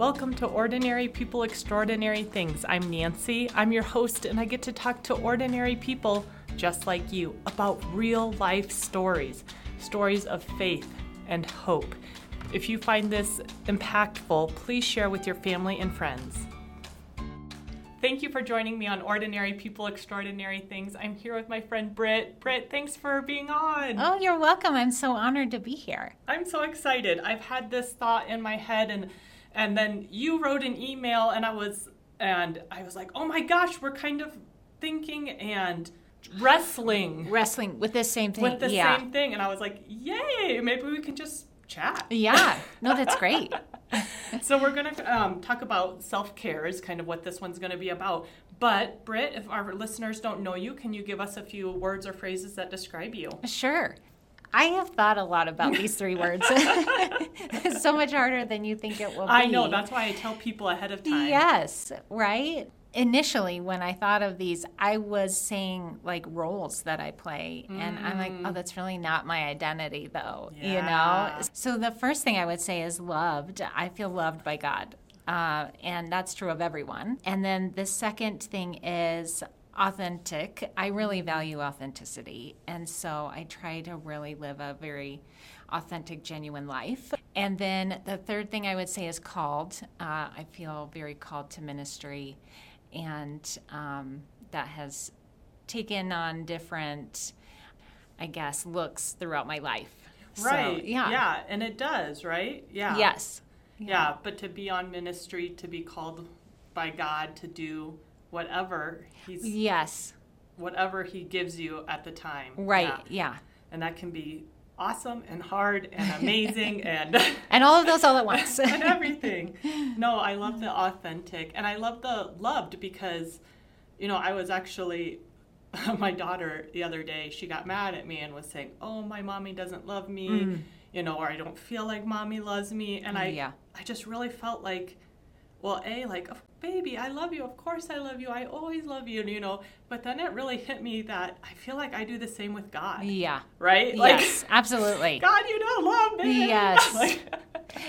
Welcome to Ordinary People Extraordinary Things. I'm Nancy. I'm your host, and I get to talk to ordinary people just like you about real life stories, stories of faith and hope. If you find this impactful, please share with your family and friends. Thank you for joining me on Ordinary People Extraordinary Things. I'm here with my friend Brit. Brit, thanks for being on. Oh, you're welcome. I'm so honored to be here. I'm so excited. I've had this thought in my head and and then you wrote an email and I was and I was like, "Oh my gosh, we're kind of thinking and wrestling Wrestling with the same thing. with the yeah. same thing." And I was like, "Yay, maybe we can just chat." Yeah. No, that's great. so we're going to um, talk about self-care is kind of what this one's going to be about. But Brit, if our listeners don't know you, can you give us a few words or phrases that describe you? Sure. I have thought a lot about these three words. it's so much harder than you think it will be. I know, that's why I tell people ahead of time. Yes, right? Initially, when I thought of these, I was saying like roles that I play. And I'm like, oh, that's really not my identity, though. You Mm. Know? So the first thing I would say is loved. I feel loved by God. Uh, and that's true of everyone. And then the second thing is authentic. I really value authenticity. And so I try to really live a very authentic, genuine life. And then the third thing I would say is called. Uh, I feel very called to ministry. And um, that has taken on different, I guess, looks throughout my life. So, Right. yeah. Yeah, and it does, right? Yeah. Yes. Yeah, but to be on ministry, to be called by God to do whatever he's Yes. whatever he gives you at the time. Right. Yeah. Yeah. And that can be awesome and hard and amazing and And all of those all at once. and everything. No, I love the authentic and I love the loved because you know, I was actually my daughter the other day, she got mad at me and was saying, "Oh, my mommy doesn't love me." Mm. You know, or I don't feel like mommy loves me, and I Yeah. I just really felt like well, A, like, "Of- baby, I love you. Of course I love you. I always love you, And, you know. But then it really hit me that I feel like I do the same with God, yeah. right? yes, absolutely. God, you don't love me. Yes. Like-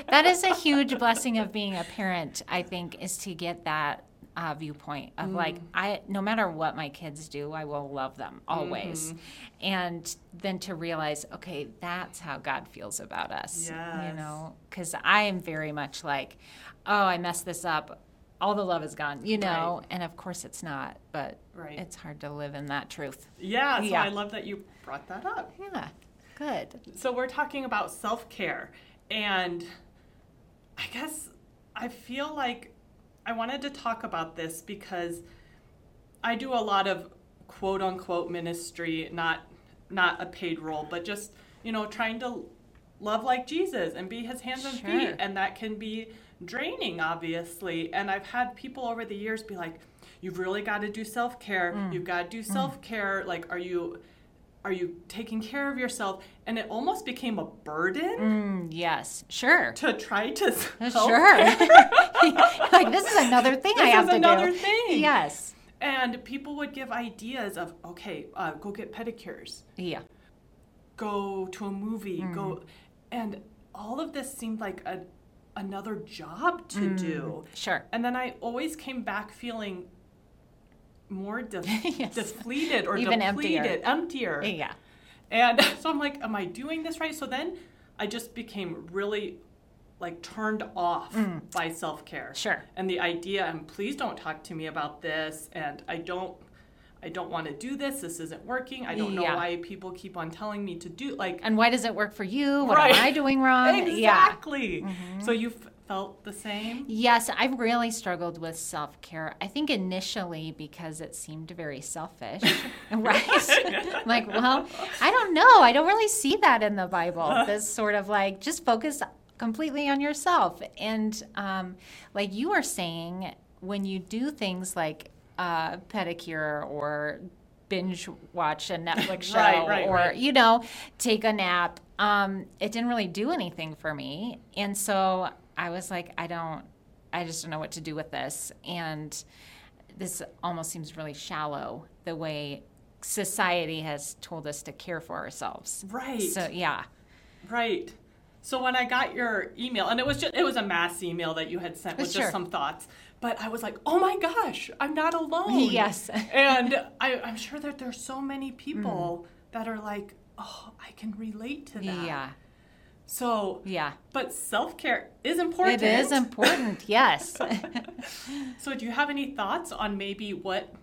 that is a huge blessing of being a parent i think is to get that uh, viewpoint of like Mm. i no matter what my kids do i will love them always Mm-hmm. and then to realize okay that's how god feels about us you know because i am very much like oh i messed this up all the love is gone you know Right. and of course it's not but Right. it's hard to live in that truth yeah, so Yeah. I love that you brought that up. yeah good So we're talking about self care, and I guess I feel like I wanted to talk about this because I do a lot of quote unquote ministry, not not a paid role, but just you know trying to love like Jesus and be His hands and Sure. feet, and that can be draining, obviously. And I've had people over the years be like, "You've really got to do self care. Mm. You've got to do self care. Like, are you?" Are you taking care of yourself? And it almost became a burden Mm, yes sure to try to Sure. like this is another thing I This have is to another thing. Yes. And people would give ideas of, okay, uh, go get pedicures, Yeah. go to a movie, Mm. go, and all of this seemed like a another job to Mm. do. Sure. And then I always came back feeling more de- Yes. deflated or Even depleted, emptier. Yeah. And so I'm like, am I doing this right? So then I just became really like turned off by self care. Mm. Sure. And the idea, and please don't talk to me about this, and I don't. I don't want to do this. This isn't working. I don't know Yeah. why people keep on telling me to do like And why does it work for you? What Right. am I doing wrong? Yeah. exactly. So you f- felt the same? Yes, I've really struggled with self care. I think initially because it seemed very selfish, right? like, well, I don't know. I don't really see that in the Bible. This sort of like just focus completely on yourself. And um, like you were saying, when you do things like uh, pedicure or binge watch a Netflix show Right, right, or, right. you know, take a nap, um, it didn't really do anything for me. And so I was like, I don't, I just don't know what to do with this. And this almost seems really shallow the way society has told us to care for ourselves. Right. So, yeah. Right. So when I got your email, and it was just it was a mass email that you had sent with Sure. just some thoughts, but I was like, oh my gosh, I'm not alone. Yes. and I, I'm sure that there's so many Mm. people that are like, oh, I can relate to that. Yeah. So, Yeah. but self care is important. It is important. Yes. So, do you have any thoughts on maybe what?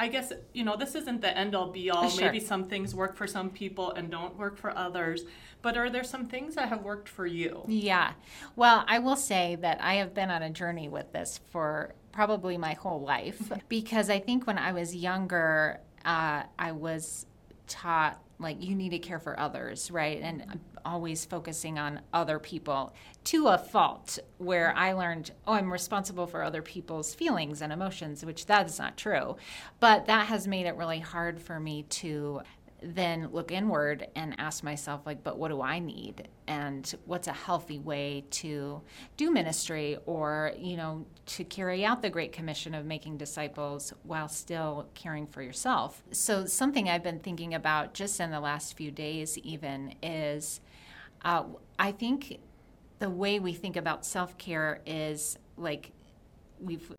I guess, you know, this isn't the end all be all. Sure. Maybe some things work for some people and don't work for others. But are there some things that have worked for you? Yeah. Well, I will say that I have been on a journey with this for probably my whole life because I think when I was younger, uh, I was taught like you need to care for others, right? And always focusing on other people to a fault where I learned, oh, I'm responsible for other people's feelings and emotions, which that is not true. But that has made it really hard for me to then look inward and ask myself like but what do i need? And what's a healthy way to do ministry or you know to carry out the great commission of making disciples while still caring for yourself? So something i've been thinking about just in the last few days even is uh, i think the way we think about self-care is like we've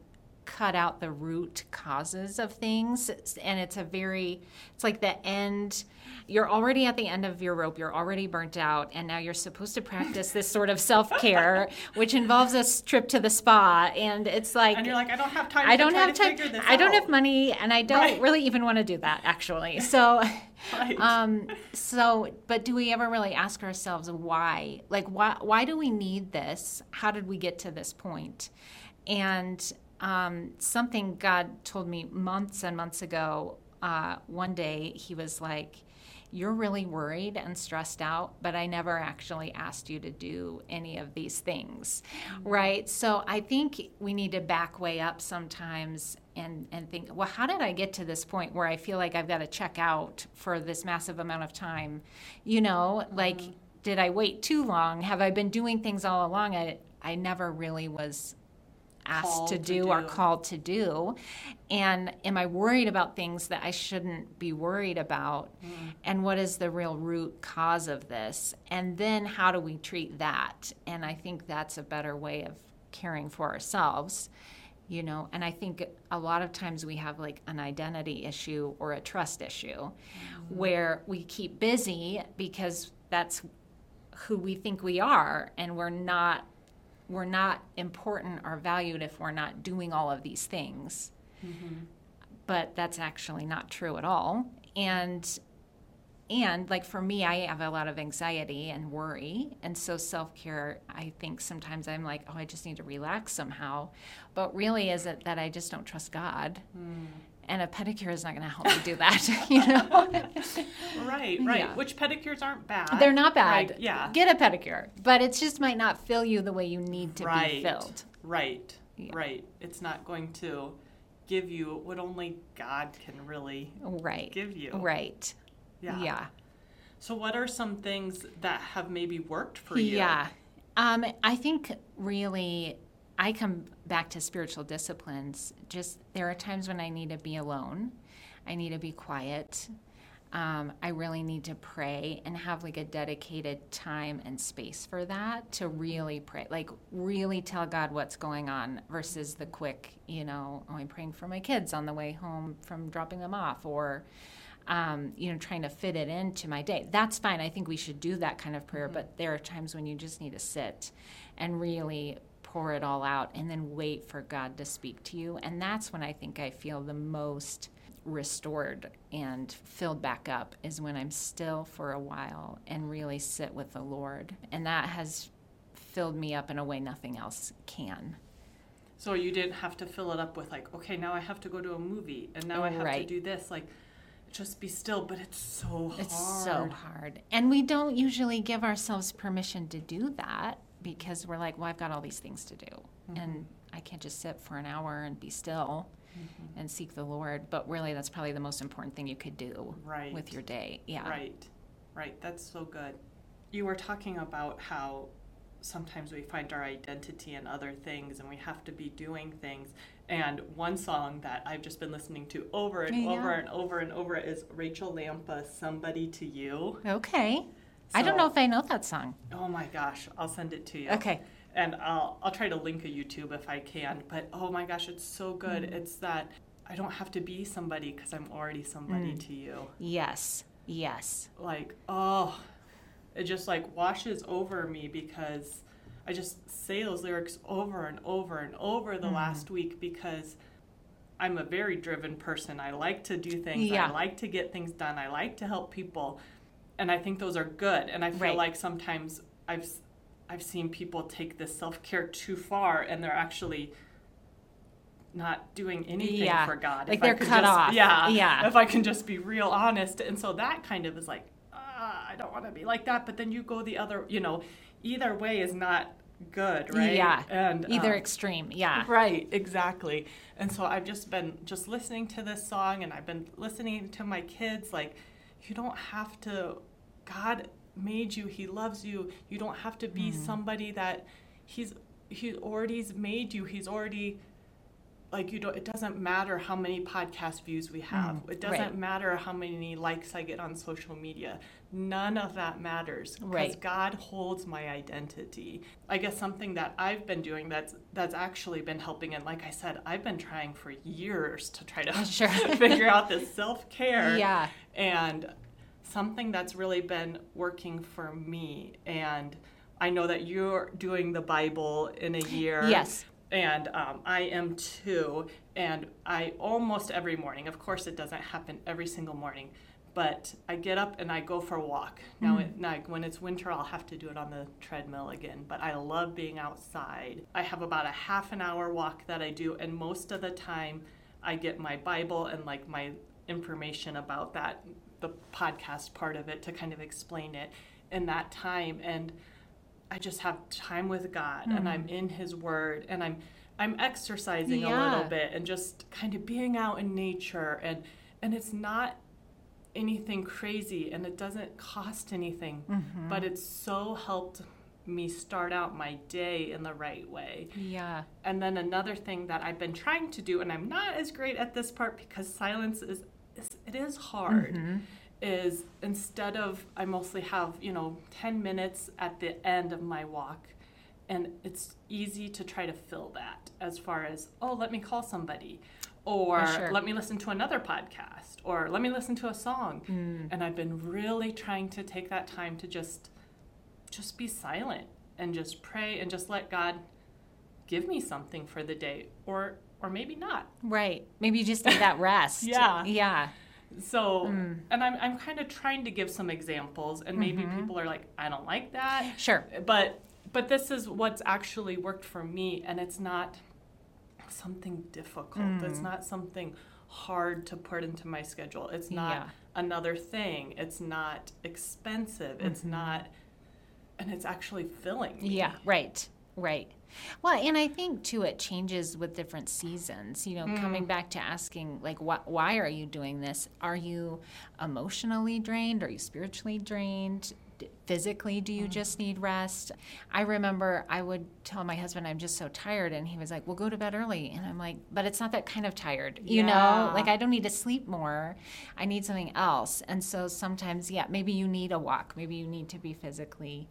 cut out the root causes of things and it's a very it's like the end you're already at the end of your rope you're already burnt out and now you're supposed to practice this sort of self-care which involves a trip to the spa and it's like And you're like, I don't have time. I don't have time. I don't out." have money, and I don't Right. really even want to do that actually. So, Right. um, so, but do we ever really ask ourselves why? Like, why? Why do we need this? How did we get to this point? And um, something God told me months and months ago. Uh, one day, He was like. You're really worried and stressed out, but I never actually asked you to do any of these things, right? So I think we need to back way up sometimes and and think, well, how did I get to this point where I feel like I've got to check out for this massive amount of time? You know, like did I wait too long? Have I been doing things all along I I never really was asked to to do, or called to do? And am I worried about things that I shouldn't be worried about? Hmm. And what is the real root cause of this? And then how do we treat that? And I think that's a better way of caring for ourselves you know and i think a lot of times we have like an identity issue or a trust issue mm-hmm. where we keep busy because that's who we think we are and we're not we're not important or valued if we're not doing all of these things. Mm-hmm. But that's actually not true at all. And and like for me i have a lot of anxiety and worry. And so self-care i think sometimes i'm like oh i just need to relax somehow. But really is it that i just don't trust god hmm. And a pedicure is not going to help me do that you know right, right. Yeah. Which pedicures aren't bad. they're not bad yeah. get a pedicure but it just might not fill you the way you need to right. be filled Right. Yeah. Right. It's not going to give you what only God can really right give you. right Yeah. yeah. So, what are some things that have maybe worked for you? Yeah. Um, I think really I come back to spiritual disciplines. Just there are times when I need to be alone, I need to be quiet. Um, I really need to pray and have like a dedicated time and space for that to really pray, like really tell God what's going on versus the quick, you know, oh, I'm praying for my kids on the way home from dropping them off or, um, you know, trying to fit it into my day. That's fine. I think we should do that kind of prayer, but there are times when you just need to sit and really pour it all out and then wait for God to speak to you. And that's when I think I feel the most restored and filled back up is when I'm still for a while and really sit with the Lord. And that has filled me up in a way nothing else can. So, you didn't have to fill it up with, like, okay, now I have to go to a movie and now I have to do this. Like, just be still, but it's so hard. It's so hard. And we don't usually give ourselves permission to do that because we're like, well, I've got all these things to do. Mm-hmm. And I can't just sit for an hour and be still mm-hmm. and seek the Lord. But really, that's probably the most important thing you could do Right. with your day. Yeah. Right, right. That's so good. You were talking about how sometimes we find our identity in other things and we have to be doing things. And one song that I've just been listening to over and Yeah. over and over and over is Rachael Lampa's Somebody to You. Okay. I don't know if I know that song. Oh my gosh, I'll send it to you. Okay. And I'll I'll try to link a YouTube if I can. But oh my gosh, it's so good. Mm. It's that I don't have to be somebody because I'm already somebody Mm. to you. Yes. Yes. Like oh, it just like washes over me because I just say those lyrics over and over and over the Mm. last week because I'm a very driven person. I like to do things. Yeah. I like to get things done. I like to help people. And I think those are good. And I feel Right. like sometimes I've I've seen people take this self-care too far and they're actually not doing anything Yeah. for God. Like If they're cut just- off. Yeah. Yeah. If I can just be real honest. And so that kind of is like, ah, I don't want to be like that. But then you go the other, you know, either way is not good, right? Yeah. And Either um, extreme. Yeah. Right, exactly. And so I've just been just listening to this song and I've been listening to my kids like you don't have to God made you, he loves you. You don't have to be somebody that he's he already's made you. He's already like you don't it doesn't matter how many podcast views we have. Mm, it doesn't right. matter how many likes I get on social media. None of that matters because Right. God holds my identity. I guess something that I've been doing that's that's actually been helping and like I said, I've been trying for years to try to Sure. figure out this self-care. Yeah. And something that's really been working for me and I know that you're doing the Bible in a year Yes. and um, I am too. And I almost every morning, of course, it doesn't happen every single morning, but I get up and I go for a walk. Now, Mm. it, now, when it's winter, I'll have to do it on the treadmill again, but I love being outside. I have about a half an hour walk that I do, and most of the time, I get my Bible and like my information about that, the podcast part of it to kind of explain it in that time. And I just have time with God and I'm mm-hmm. in his word and I'm I'm exercising a little bit and just kind of being out in nature. And and it's not anything crazy and it doesn't cost anything mm-hmm. but it's so helped me start out my day in the right way. Yeah. And then another thing that I've been trying to do, and I'm not as great at this part because silence is, is it is hard. Mm-hmm. Is instead of I mostly have you know ten minutes at the end of my walk, and it's easy to try to fill that as far as oh let me call somebody, or sure. let me listen to another podcast, or let me listen to a song, Mm. and I've been really trying to take that time to just just be silent and just pray and just let God give me something for the day or or maybe not. Right. Maybe you just need that rest. Yeah. Yeah. So Mm. and I'm I'm kind of trying to give some examples and maybe Mm-hmm. people are like I don't like that. Sure. But but this is what's actually worked for me and it's not something difficult. It's Mm. not something hard to put into my schedule. It's not Yeah. another thing. It's not expensive. It's not and it's actually filling. me. Yeah, right, right. Well, and I think too, it changes with different seasons. You know, Mm. coming back to asking, like, wh- why are you doing this? Are you emotionally drained? Are you spiritually drained? Physically, do you Mm. just need rest? I remember I would tell my husband, I'm just so tired. And he was like, Well, go to bed early. And I'm like, But it's not that kind of tired. You know, like I don't need to sleep more. I need something else. And so sometimes, yeah, maybe you need a walk. Maybe you need to be physically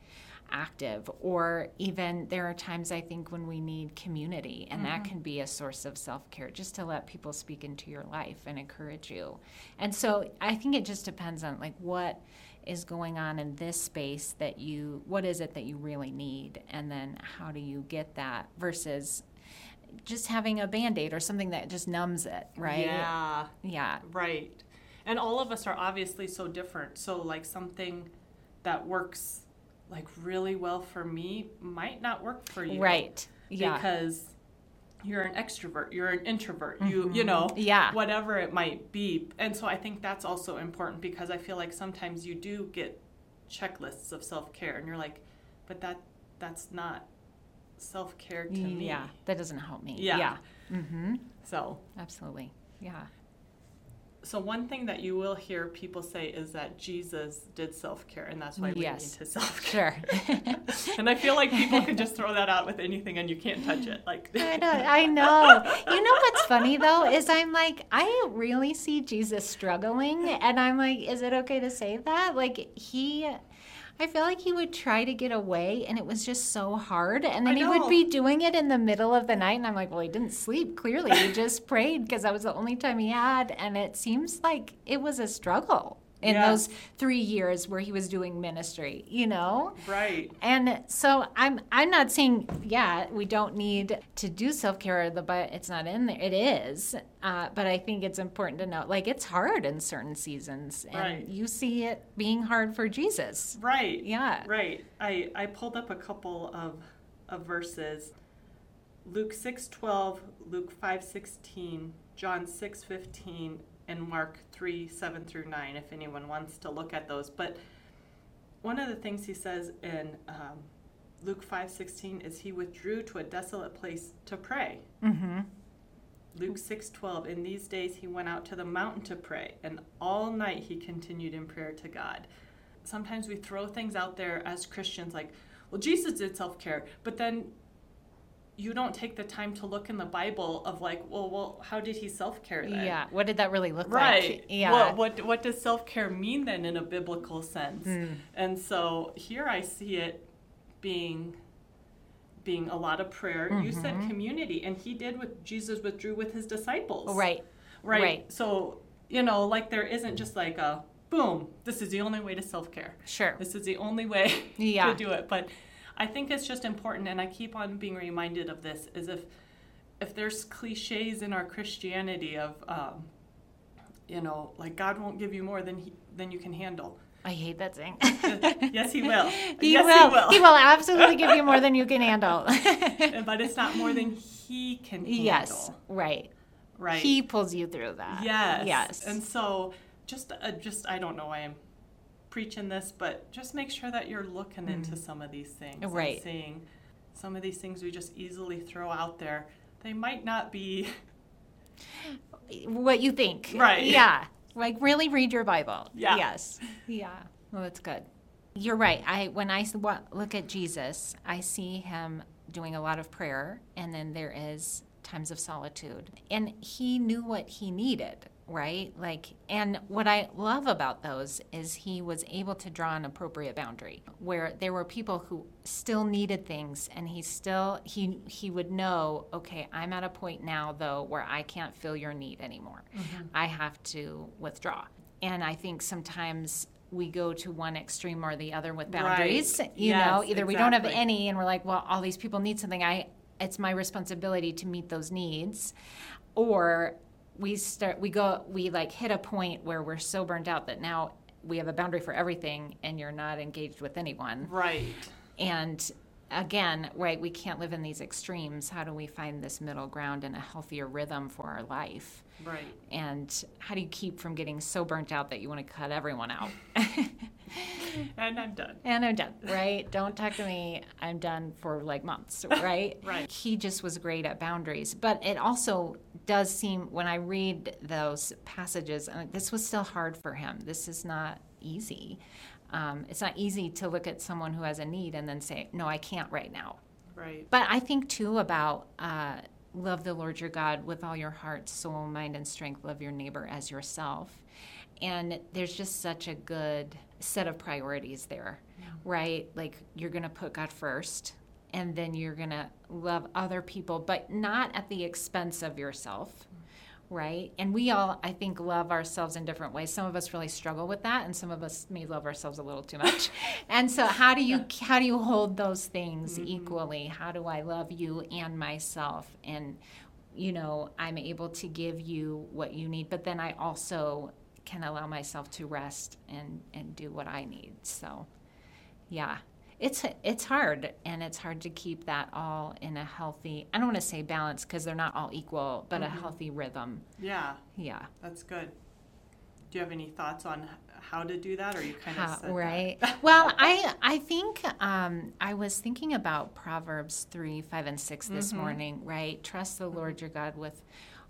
active or even there are times i think when we need community and that can be a source of self-care just to let people speak into your life and encourage you and so i think it just depends on like what is going on in this space that you what is it that you really need and then how do you get that versus just having a band-aid or something that just numbs it right Yeah. yeah Right. And all of us are obviously so different. So like something that works like really well for me might not work for you. right yeah Because you're an extrovert, you're an introvert, you you know, Mm-hmm. Yeah. whatever it might be. And so I think that's also important because I feel like sometimes you do get checklists of self-care and you're like, but that that's not self-care to me. yeah that doesn't help me Yeah. yeah mm-hmm So absolutely yeah So one thing that you will hear people say is that Jesus did self-care, and that's why we Yes. need to self-care. Sure. and I feel like people can just throw that out with anything, and you can't touch it. Like I know. I know. You know what's funny though is I'm like I really see Jesus struggling, and I'm like, is it okay to say that? Like he, I feel like he would try to get away and it was just so hard. And then he would be doing it in the middle of the night. And I'm like, well, he didn't sleep. Clearly, he just prayed because that was the only time he had. And it seems like it was a struggle in Yeah. those three years where he was doing ministry, you know? Right. And so I'm I'm not saying yeah we don't need to do self care the but it's not in there it is uh, but I think it's important to know like it's hard in certain seasons and Right. you see it being hard for Jesus Right. Yeah. Right. I, I pulled up a couple of, of verses. Luke 6:12, Luke 5:16, John 6:15, and Mark 3, 7 through 9, if anyone wants to look at those. But one of the things he says in um, Luke 5:16 is he withdrew to a desolate place to pray. mm-hmm. Luke 6:12 In these days he went out to the mountain to pray and all night he continued in prayer to God. Sometimes we throw things out there as Christians like, well Jesus did self-care, but then you don't take the time to look in the Bible of like, well, well, how did he self-care then? yeah what did that really look Right. like yeah What, what what does self-care mean then in a biblical sense? Mm. And so here I see it being being a lot of prayer. You said community and he did what Jesus withdrew with his disciples. right Right. right. So, you know, like there isn't just like a boom, this is the only way to self-care. sure This is the only way Yeah. to do it. But I think it's just important, and I keep on being reminded of this, is if if there's cliches in our Christianity of, um, you know, like God won't give you more than he, than you can handle. I hate that saying yes, He will. he yes, will He will. he will absolutely give you more than you can handle but it's not more than He can handle. yes right Right. he pulls you through that Yes. yes And so, just, uh, just I don't know why I'm preaching this, but just make sure that you're looking into some of these things, and Mm. Seeing some of these things we just easily throw out there. They might not be what you think. Right. Yeah. Like really read your Bible. Yeah. Yes. Yeah. Well, that's good. You're right. I when I look at Jesus, I see him doing a lot of prayer, and then there is times of solitude, and he knew what he needed. Right, like, and what I love about those is he was able to draw an appropriate boundary where there were people who still needed things, and he still he he would know, okay, I'm at a point now though where I can't fill your need anymore. Mm-hmm. I have to withdraw. And I think sometimes we go to one extreme or the other with Right. boundaries. You Yes, know, either we don't have any and we're like, well, all these people need something. I it's my responsibility to meet those needs. Or we start we go we like hit a point where we're so burned out that now we have a boundary for everything and you're not engaged with anyone. right. And again, right, we can't live in these extremes. How do we find this middle ground and a healthier rhythm for our life? Right. And how do you keep from getting so burnt out that you want to cut everyone out? And I'm done. and I'm done, right? Don't talk to me. I'm done for like months, right? Right. He just was great at boundaries. But it also does seem, when I read those passages, uh, this was still hard for him. This is not easy. Um, it's not easy to look at someone who has a need and then say, no, I can't right now. Right. But I think too about uh, love the Lord your God with all your heart, soul, mind, and strength. Love your neighbor as yourself. And there's just such a good set of priorities there, right? Like you're going to put God first, and then you're going to love other people, but not at the expense of yourself. Right. And we all, I think, love ourselves in different ways. Some of us really struggle with that, and some of us may love ourselves a little too much. and so, how do you how do you hold those things mm-hmm. equally? How do I love you and myself? And you know, I'm able to give you what you need, but then I also can allow myself to rest and and do what I need. So, yeah. It's it's hard and it's hard to keep that all in a healthy. I don't want to say balance because they're not all equal, but a mm-hmm. healthy rhythm. Yeah, Yeah. that's good. Do you have any thoughts on how to do that, or you kind of that? right. well, I I think um, I was thinking about Proverbs three, five, and six this mm-hmm. morning. Right, trust the mm-hmm. Lord your God with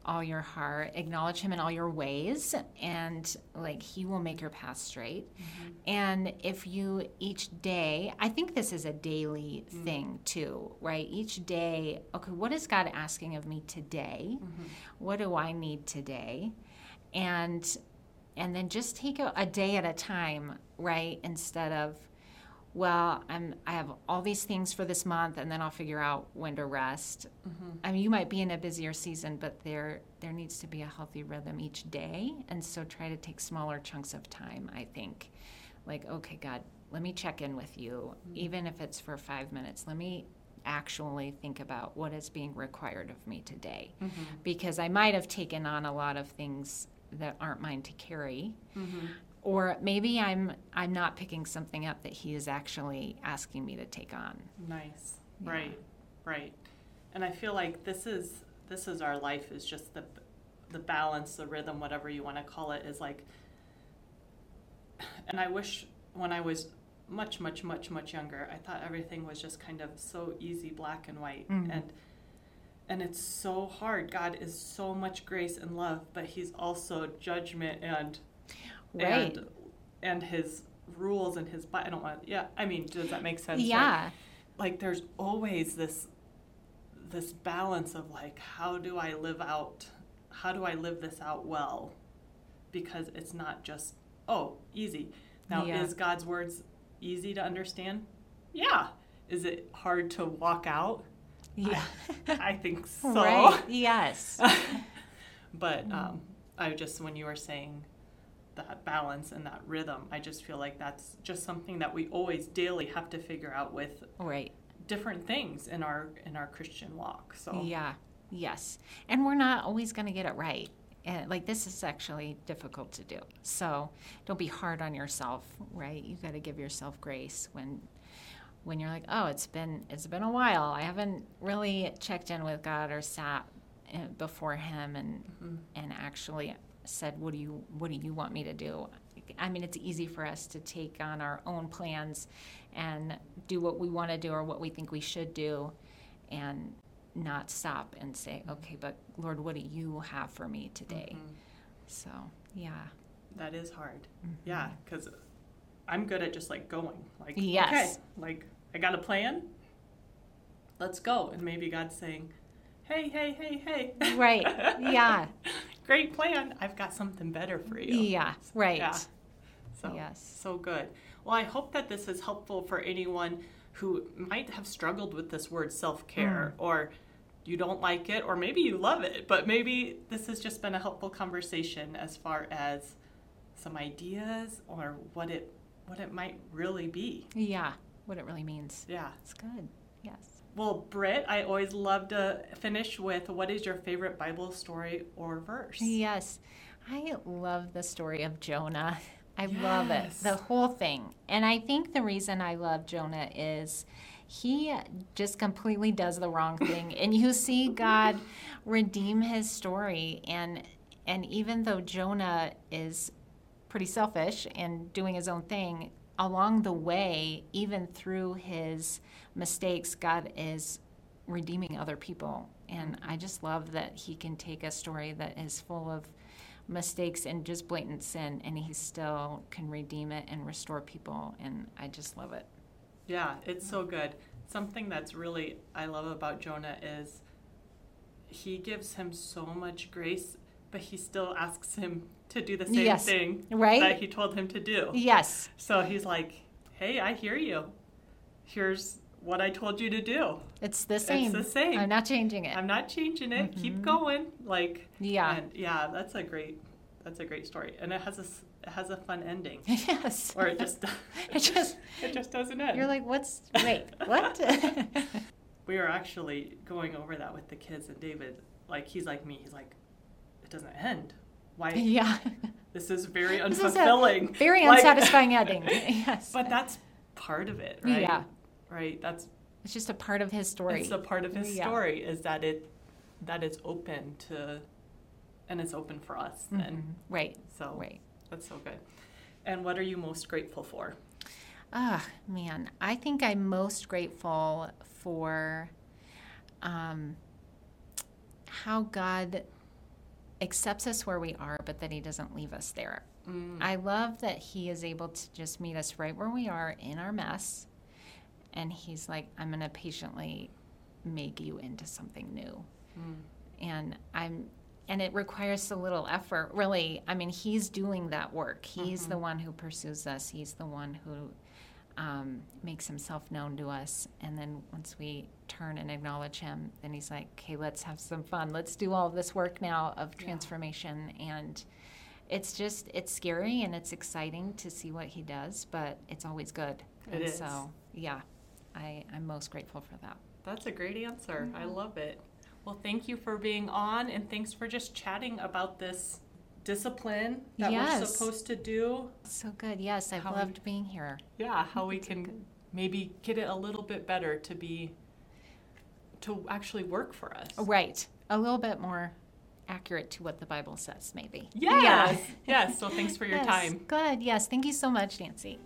all your heart, acknowledge Him in all your ways, and like He will make your path straight. Mm-hmm. And if you each day, I think this is a daily mm. thing too, right? Each day, okay, what is God asking of me today? Mm-hmm. What do I need today? And and then just take a, a day at a time, right? Instead of well, I'm I have all these things for this month, and then I'll figure out when to rest. Mm-hmm. I mean, you might be in a busier season, but there there needs to be a healthy rhythm each day, and so try to take smaller chunks of time. I think, like, okay, God, let me check in with you, mm-hmm. even if it's for five minutes. Let me actually think about what is being required of me today, mm-hmm. because I might have taken on a lot of things that aren't mine to carry mm-hmm. Or maybe I'm I'm not picking something up that he is actually asking me to take on. Nice. Yeah. Right. Right. And I feel like this is this is our life is just the the balance, the rhythm, whatever you want to call it, is like. And I wish when I was much, much, much, much younger, I thought everything was just kind of so easy, black and white, Mhm. and and it's so hard. God is so much grace and love, but He's also judgment and Right. and and His rules and his I don't want. Yeah, I mean, does that make sense? Yeah. like there's always this this balance of like how do I live out how do I live this out well because it's not just oh easy now Yeah. is God's words easy to understand yeah is it hard to walk out Yeah. I think so Right. Yes. but um, I just when you were saying that balance and that rhythm I just feel like that's just something that we always daily have to figure out with right. different things in our in our Christian walk. So Yeah. Yes. And we're not always going to get it right. And like this is actually difficult to do. So don't be hard on yourself, right? You got to give yourself grace when when you're like, "Oh, it's been it's been a while. I haven't really checked in with God or sat uh, before him and Mhm. and actually said, "What do you what do you want me to do?" I mean, it's easy for us to take on our own plans and do what we want to do or what we think we should do and not stop and say, "Okay, but Lord, what do you have for me today?" Mhm. So, yeah. that is hard. Mhm. Yeah, because I'm good at just like going. Like Yes. okay, like I got a plan. Let's go. And maybe God's saying, "Hey, hey, hey, hey." Right. Yeah. Great plan. I've got something better for you. Yeah, right. Yeah. So, Yes. so good. Well, I hope that this is helpful for anyone who might have struggled with this word self care Mm. or you don't like it or maybe you love it, but maybe this has just been a helpful conversation as far as some ideas or what it what it might really be. Yeah. What it really means. Yeah. It's good. Yes. Well, Brit, I always love to finish with what is your favorite Bible story or verse? Yes. I love the story of Jonah. I love it, the whole thing. And I think the reason I love Jonah is he just completely does the wrong thing. and you see God redeem his story. And, and even though Jonah is pretty selfish and doing his own thing, along the way, even through his mistakes, God is redeeming other people. And I just love that he can take a story that is full of mistakes and just blatant sin, and he still can redeem it and restore people. And I just love it. Yeah, it's so good. Something that's really I love about Jonah is he gives him so much grace, but he still asks him to do the same Yes, thing right? that he told him to do. Yes. So he's like, "Hey, I hear you. Here's what I told you to do. It's the same. It's the same. I'm not changing it. I'm not changing it. Keep Mhm. going." Like, yeah. and yeah, that's a great that's a great story. And it has a it has a fun ending. yes. Or it just it just it just doesn't end. you're like, what's wait, what? we were actually going over that with the kids and David. Like he's like me. He's like, doesn't end. Why? yeah. This is very This is unfulfilling. Very Like- unsatisfying ending. yes. But that's part of it, right? Yeah. Right. That's It's just a part of his story. it's a part of his Yeah. story is that it that it's open to, and it's open for us. Then Mhm. Right. so Right. that's so good. And what are you most grateful for? Ah, man, I think I'm most grateful for um, how God accepts us where we are, but that He doesn't leave us there. Mm. I love that He is able to just meet us right where we are in our mess, and He's like, I'm going to patiently make you into something new. Mm. and I'm and it requires a little effort really I mean he's doing that work he's the one who pursues us he's the one who um, makes himself known to us. And then once we turn and acknowledge him, then he's like, okay, let's have some fun. Let's do all this work now of transformation. Yeah. And it's just, it's scary and it's exciting to see what he does, but it's always good. It and is. So, yeah, I, I'm most grateful for that. That's a great answer. Mm-hmm. I love it. Well, thank you for being on and thanks for just chatting about this discipline that yes. we're supposed to do. So good. Yes, I've how loved we, being here. Yeah, how we can maybe get it a little bit better to be to actually work for us. Right. A little bit more accurate to what the Bible says, maybe. Yes. Yeah. yes. So thanks for your yes. time. Good. Yes. Thank you so much, Nancy.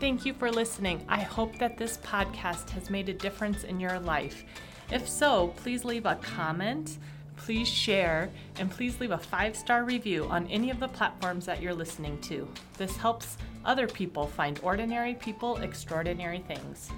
Thank you for listening. I hope that this podcast has made a difference in your life. If so, please leave a comment, please share, and please leave a five star review on any of the platforms that you're listening to. This helps other people find ordinary people extraordinary things.